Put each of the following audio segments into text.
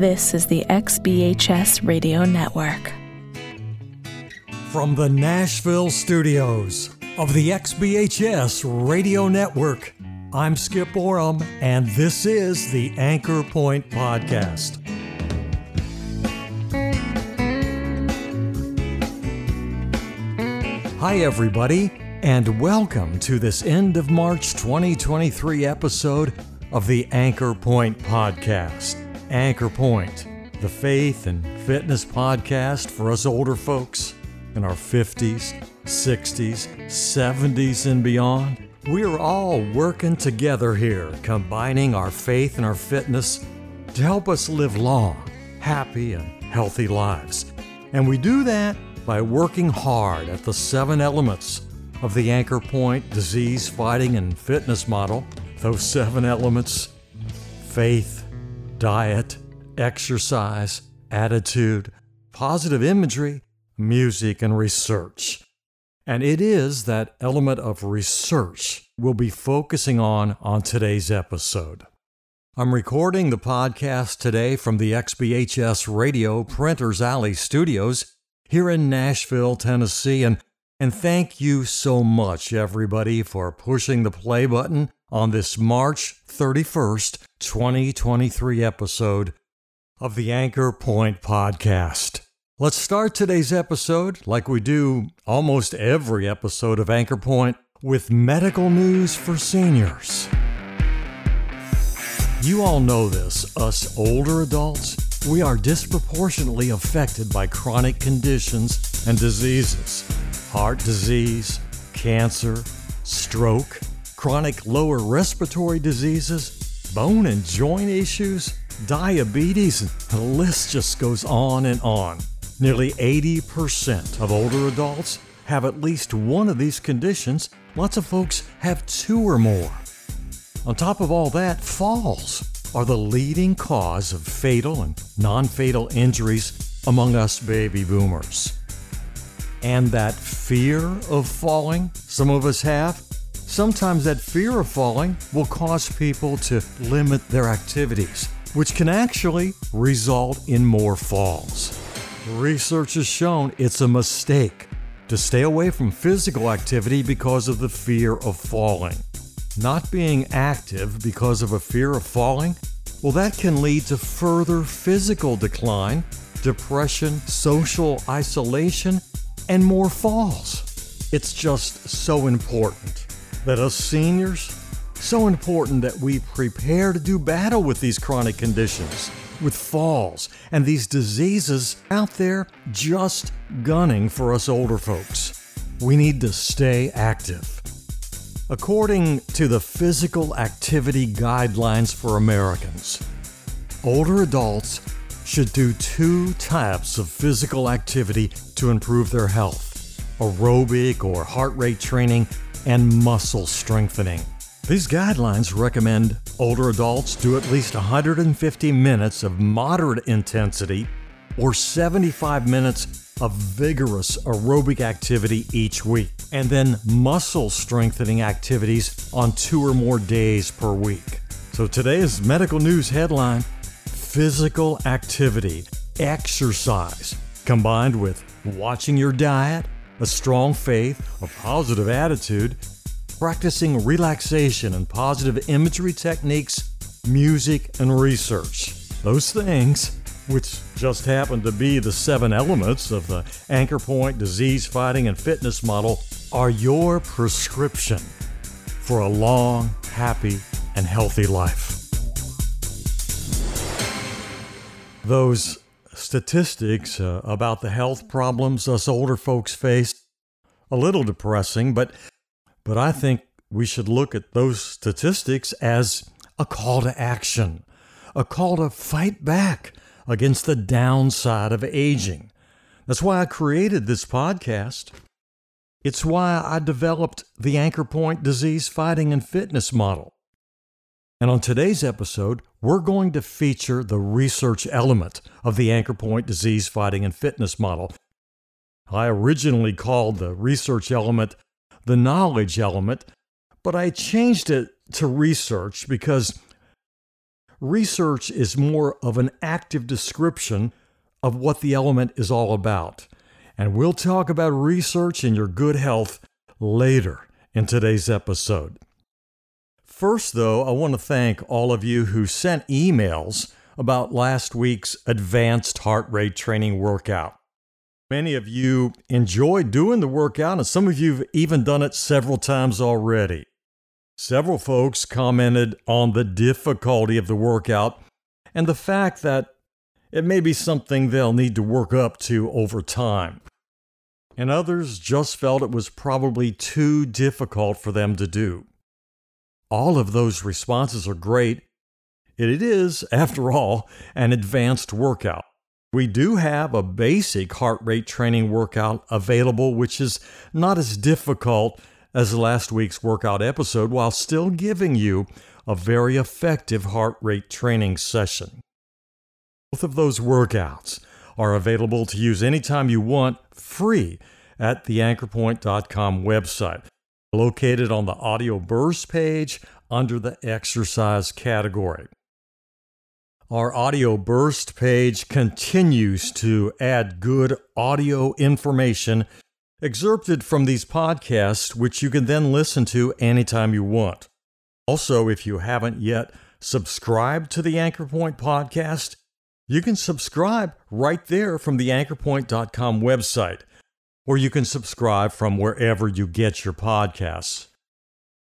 This is the XBHS Radio Network. From the Nashville studios of the XBHS Radio Network, I'm Skip Oram, and this is the Anchor Point Podcast. Hi, everybody, and welcome to this end of March 2023 episode of the Anchor Point Podcast. Anchor Point, the faith and fitness podcast for us older folks in our 50s, 60s, 70s, and beyond. We are all working together here, combining our faith and our fitness to help us live long, happy, and healthy lives. And we do that by working hard at the seven elements of the Anchor Point disease fighting and fitness model. Those seven elements faith, diet, exercise, attitude, positive imagery, music, and research. And it is that element of research we'll be focusing on on today's episode. I'm recording the podcast today from the XBHS Radio Printers Alley Studios here in Nashville, Tennessee, and, and thank you so much, everybody, for pushing the play button on this March 31st, 2023 episode of the Anchor Point Podcast. Let's start today's episode, like we do almost every episode of Anchor Point, with medical news for seniors. You all know this, us older adults, we are disproportionately affected by chronic conditions and diseases heart disease, cancer, stroke, chronic lower respiratory diseases, bone and joint issues, diabetes, and the list just goes on and on. Nearly 80% of older adults have at least one of these conditions. Lots of folks have two or more. On top of all that, falls are the leading cause of fatal and non fatal injuries among us baby boomers. And that fear of falling some of us have, sometimes that fear of falling will cause people to limit their activities, which can actually result in more falls. Research has shown it's a mistake to stay away from physical activity because of the fear of falling. Not being active because of a fear of falling, well, that can lead to further physical decline, depression, social isolation, and more falls. It's just so important that us seniors, so important that we prepare to do battle with these chronic conditions with falls and these diseases out there just gunning for us older folks. We need to stay active. According to the Physical Activity Guidelines for Americans, older adults should do two types of physical activity to improve their health aerobic or heart rate training and muscle strengthening. These guidelines recommend older adults do at least 150 minutes of moderate intensity or 75 minutes of vigorous aerobic activity each week, and then muscle strengthening activities on two or more days per week. So today's medical news headline physical activity, exercise, combined with watching your diet, a strong faith, a positive attitude, practicing relaxation and positive imagery techniques, music, and research. Those things, which just happen to be the seven elements of the Anchor Point disease fighting and fitness model, are your prescription for a long, happy, and healthy life. Those statistics uh, about the health problems us older folks face, a little depressing, but but I think we should look at those statistics as a call to action, a call to fight back against the downside of aging. That's why I created this podcast. It's why I developed the Anchor Point disease fighting and fitness model. And on today's episode, we're going to feature the research element of the Anchor Point disease fighting and fitness model. I originally called the research element the knowledge element, but I changed it to research because research is more of an active description of what the element is all about. And we'll talk about research and your good health later in today's episode. First, though, I want to thank all of you who sent emails about last week's advanced heart rate training workout. Many of you enjoyed doing the workout, and some of you have even done it several times already. Several folks commented on the difficulty of the workout and the fact that it may be something they'll need to work up to over time. And others just felt it was probably too difficult for them to do. All of those responses are great. It is, after all, an advanced workout. We do have a basic heart rate training workout available, which is not as difficult as last week's workout episode, while still giving you a very effective heart rate training session. Both of those workouts are available to use anytime you want, free, at the anchorpointe.com website, located on the audio burst page under the exercise category. Our audio burst page continues to add good audio information excerpted from these podcasts, which you can then listen to anytime you want. Also, if you haven't yet subscribed to the Anchor Point podcast, you can subscribe right there from the anchorpointe.com website, or you can subscribe from wherever you get your podcasts.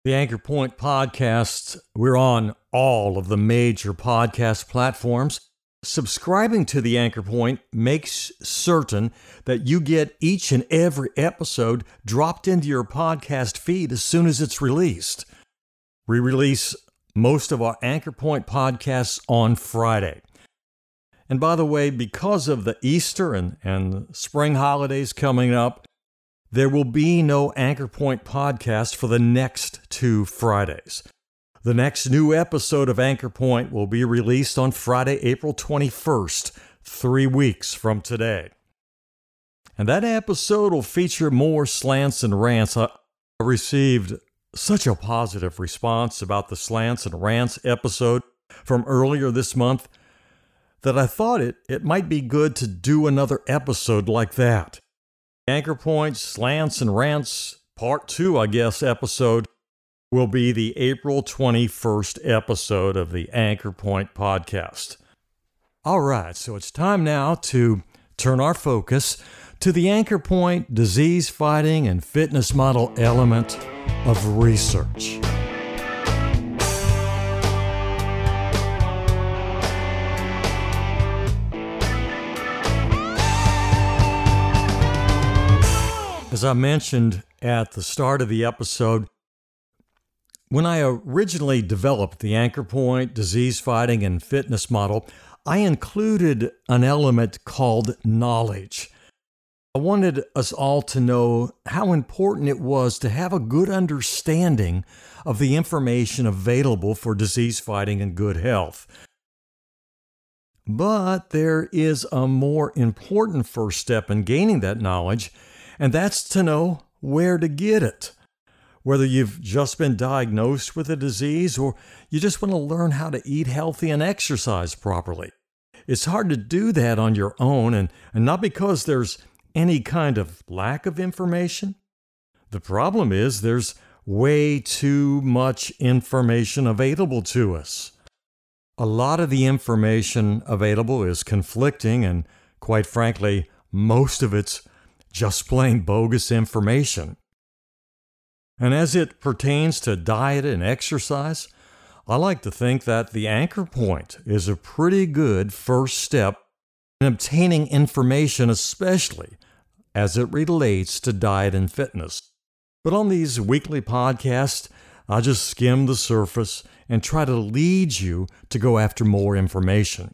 The Anchor Point podcasts, we're on all of the major podcast platforms. Subscribing to the Anchor Point makes certain that you get each and every episode dropped into your podcast feed as soon as it's released. We release most of our Anchor Point podcasts on Friday. And by the way, because of the Easter and, and spring holidays coming up, there will be no Anchor Point podcast for the next two Fridays. The next new episode of Anchor Point will be released on Friday, April 21st, three weeks from today. And that episode will feature more slants and rants. I received such a positive response about the slants and rants episode from earlier this month that I thought it, it might be good to do another episode like that. Anchor Points, Slants, and Rants, Part 2, I guess, episode will be the April 21st episode of the Anchor Point podcast. All right, so it's time now to turn our focus to the Anchor Point disease fighting and fitness model element of research. As I mentioned at the start of the episode, when I originally developed the anchor point, disease fighting, and fitness model, I included an element called knowledge. I wanted us all to know how important it was to have a good understanding of the information available for disease fighting and good health. But there is a more important first step in gaining that knowledge, and that's to know where to get it. Whether you've just been diagnosed with a disease or you just want to learn how to eat healthy and exercise properly. It's hard to do that on your own, and, and not because there's any kind of lack of information. The problem is there's way too much information available to us. A lot of the information available is conflicting, and quite frankly, most of it's just plain bogus information. And as it pertains to diet and exercise, I like to think that the anchor point is a pretty good first step in obtaining information, especially as it relates to diet and fitness. But on these weekly podcasts, I just skim the surface and try to lead you to go after more information.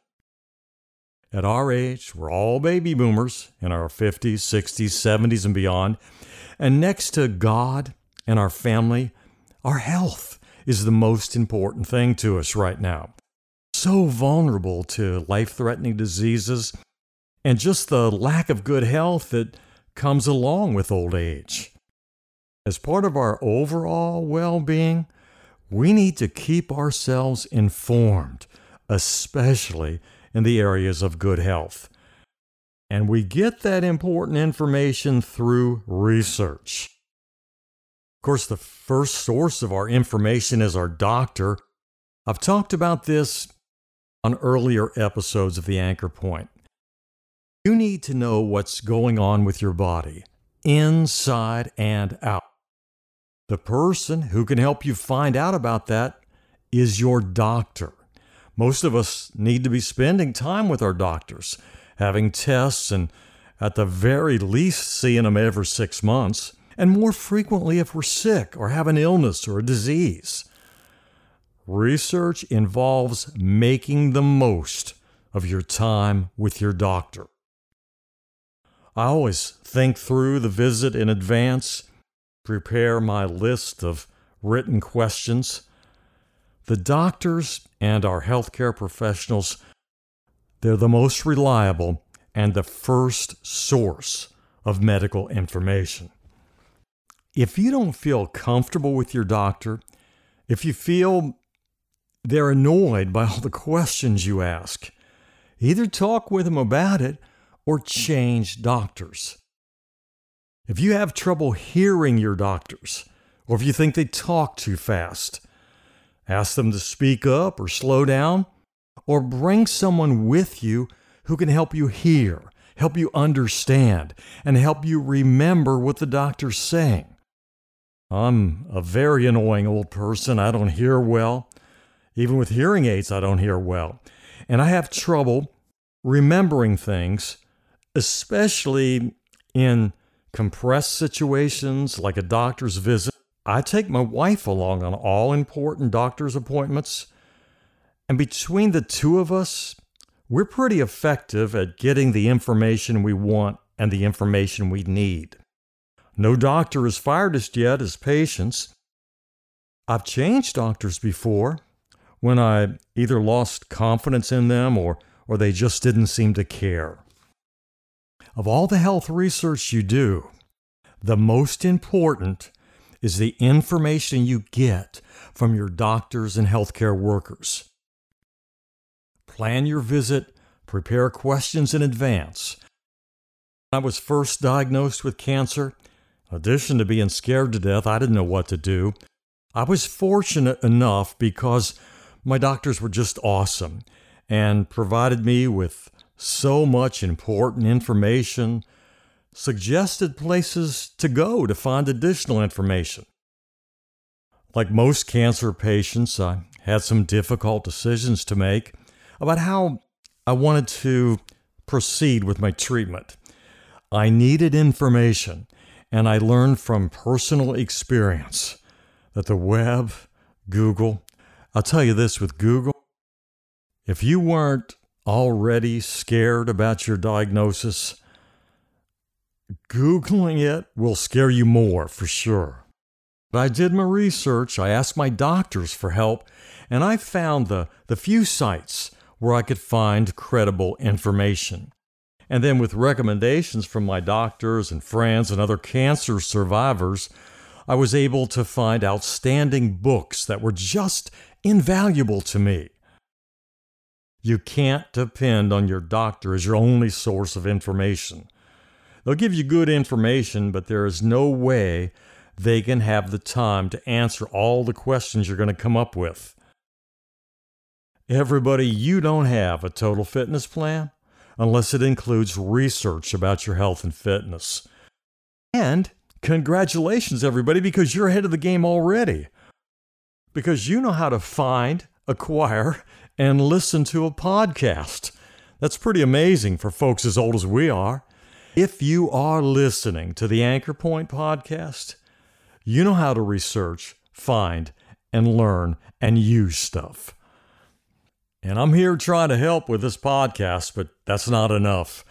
At our age, we're all baby boomers in our 50s, 60s, 70s, and beyond. And next to God and our family, our health is the most important thing to us right now. So vulnerable to life threatening diseases and just the lack of good health that comes along with old age. As part of our overall well being, we need to keep ourselves informed especially in the areas of good health. And we get that important information through research. Of course, the first source of our information is our doctor. I've talked about this on earlier episodes of The Anchor Point. You need to know what's going on with your body, inside and out. The person who can help you find out about that is your doctor. Most of us need to be spending time with our doctors, having tests, and at the very least seeing them every six months, and more frequently if we're sick or have an illness or a disease. Research involves making the most of your time with your doctor. I always think through the visit in advance, prepare my list of written questions. The doctors and our healthcare professionals, they're the most reliable and the first source of medical information. If you don't feel comfortable with your doctor, if you feel they're annoyed by all the questions you ask, either talk with them about it or change doctors. If you have trouble hearing your doctors, or if you think they talk too fast, Ask them to speak up or slow down, or bring someone with you who can help you hear, help you understand, and help you remember what the doctor's saying. I'm a very annoying old person. I don't hear well. Even with hearing aids, I don't hear well. And I have trouble remembering things, especially in compressed situations like a doctor's visit I take my wife along on all important doctor's appointments, and between the two of us, we're pretty effective at getting the information we want and the information we need. No doctor has fired us yet as patients. I've changed doctors before when I either lost confidence in them or, or they just didn't seem to care. Of all the health research you do, the most important is the information you get from your doctors and healthcare workers. Plan your visit, prepare questions in advance. When I was first diagnosed with cancer, in addition to being scared to death, I didn't know what to do. I was fortunate enough because my doctors were just awesome and provided me with so much important information suggested places to go to find additional information. Like most cancer patients, I had some difficult decisions to make about how I wanted to proceed with my treatment. I needed information, and I learned from personal experience that the web, Google, I'll tell you this with Google, if you weren't already scared about your diagnosis, Googling it will scare you more for sure. But I did my research, I asked my doctors for help, and I found the, the few sites where I could find credible information. And then, with recommendations from my doctors and friends and other cancer survivors, I was able to find outstanding books that were just invaluable to me. You can't depend on your doctor as your only source of information. They'll give you good information, but there is no way they can have the time to answer all the questions you're going to come up with. Everybody, you don't have a total fitness plan unless it includes research about your health and fitness. And congratulations, everybody, because you're ahead of the game already. Because you know how to find, acquire, and listen to a podcast. That's pretty amazing for folks as old as we are. If you are listening to the Anchor Point podcast, you know how to research, find, and learn and use stuff. And I'm here trying to help with this podcast, but that's not enough.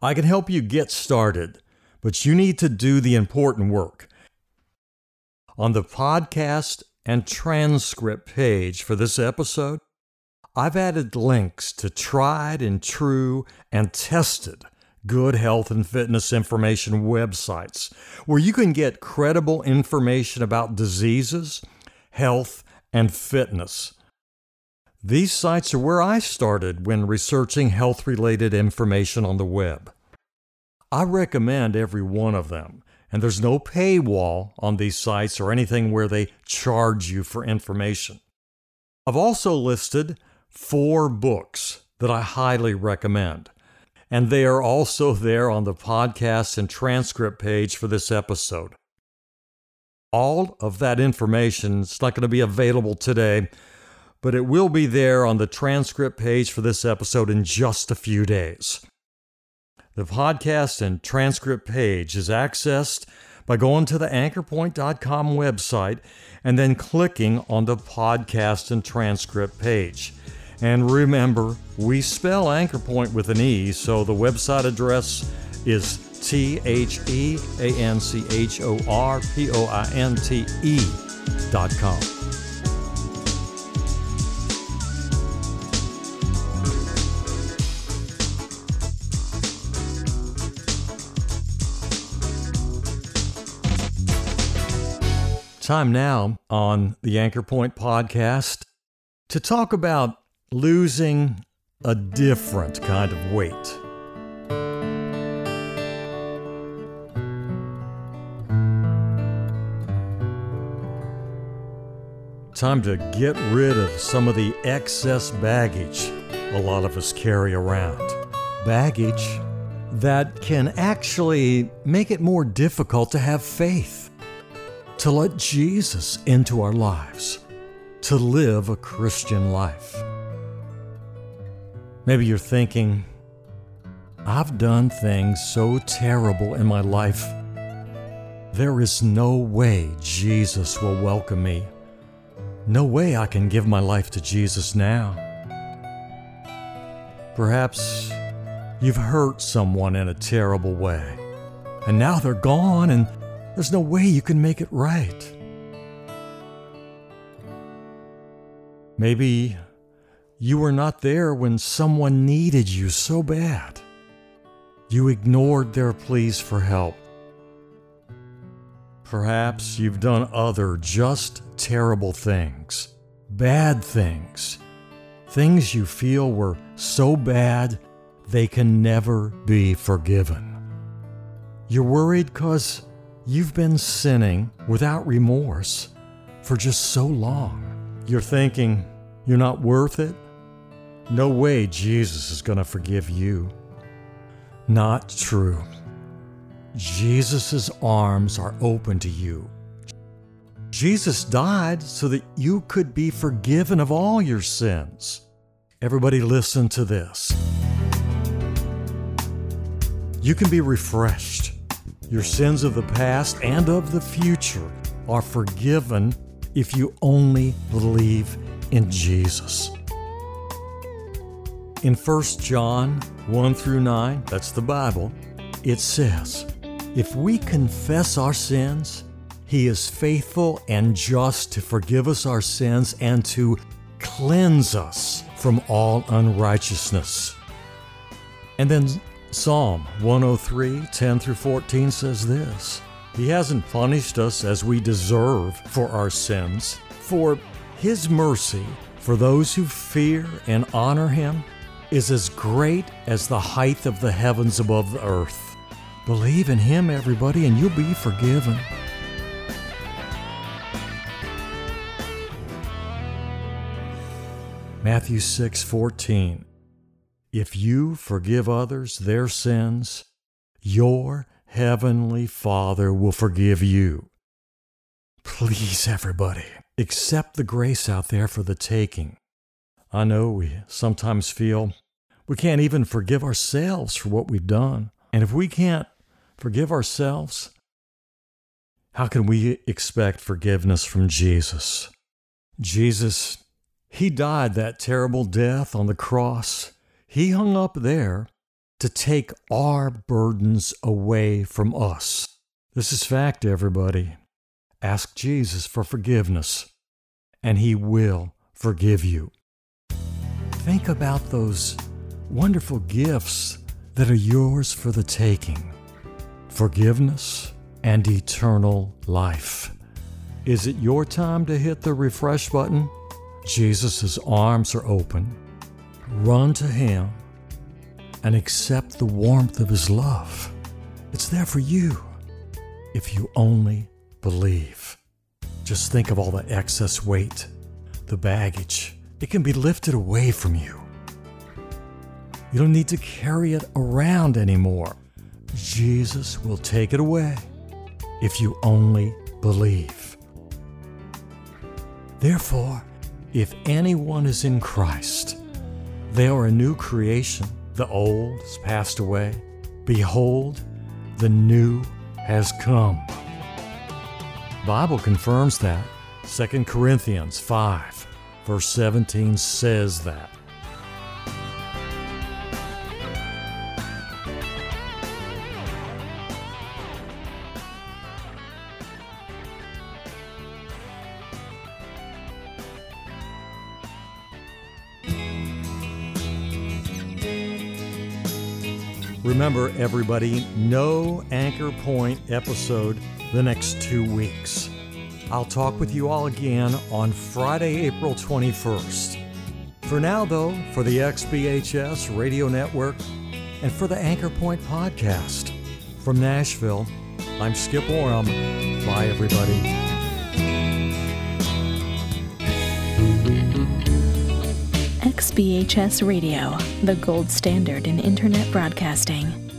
I can help you get started, but you need to do the important work. On the podcast and transcript page for this episode, I've added links to tried and true and tested good health and fitness information websites where you can get credible information about diseases, health, and fitness. These sites are where I started when researching health related information on the web. I recommend every one of them, and there's no paywall on these sites or anything where they charge you for information. I've also listed four books that I highly recommend, and they are also there on the podcast and transcript page for this episode. All of that information is not going to be available today but it will be there on the transcript page for this episode in just a few days. The podcast and transcript page is accessed by going to the anchorpointe.com website and then clicking on the podcast and transcript page. And remember, we spell Anchor Point with an E, so the website address is T H E A N C H O R P O I N T E dot com. Time now on the Anchor Point podcast to talk about losing a different kind of weight. Time to get rid of some of the excess baggage a lot of us carry around. Baggage that can actually make it more difficult to have faith to let Jesus into our lives, to live a Christian life. Maybe you're thinking, I've done things so terrible in my life. There is no way Jesus will welcome me. No way I can give my life to Jesus now. Perhaps you've hurt someone in a terrible way, and now they're gone and there's no way you can make it right. Maybe you were not there when someone needed you so bad. You ignored their pleas for help. Perhaps you've done other just terrible things, bad things, things you feel were so bad they can never be forgiven. You're worried because You've been sinning without remorse for just so long. You're thinking you're not worth it? No way Jesus is going to forgive you. Not true. Jesus' arms are open to you. Jesus died so that you could be forgiven of all your sins. Everybody, listen to this. You can be refreshed your sins of the past and of the future are forgiven if you only believe in Jesus. In 1 John 1 through 9, that's the Bible, it says, If we confess our sins, he is faithful and just to forgive us our sins and to cleanse us from all unrighteousness. And then Psalm 103, 10 through 14 says this He hasn't punished us as we deserve for our sins, for His mercy for those who fear and honor Him is as great as the height of the heavens above the earth. Believe in Him, everybody, and you'll be forgiven. Matthew 6 14. If you forgive others their sins, your heavenly Father will forgive you. Please, everybody, accept the grace out there for the taking. I know we sometimes feel we can't even forgive ourselves for what we've done. And if we can't forgive ourselves, how can we expect forgiveness from Jesus? Jesus, He died that terrible death on the cross he hung up there to take our burdens away from us. This is fact, everybody. Ask Jesus for forgiveness, and He will forgive you. Think about those wonderful gifts that are yours for the taking forgiveness and eternal life. Is it your time to hit the refresh button? Jesus' arms are open. Run to Him and accept the warmth of His love. It's there for you if you only believe. Just think of all the excess weight, the baggage. It can be lifted away from you. You don't need to carry it around anymore. Jesus will take it away if you only believe. Therefore, if anyone is in Christ, they are a new creation. The old has passed away. Behold, the new has come. Bible confirms that. 2 Corinthians 5 verse 17 says that. Remember, everybody, no Anchor Point episode the next two weeks. I'll talk with you all again on Friday, April 21st. For now, though, for the XBHS Radio Network and for the Anchor Point podcast, from Nashville, I'm Skip Oram. Bye, everybody. XBHS Radio, the gold standard in Internet broadcasting.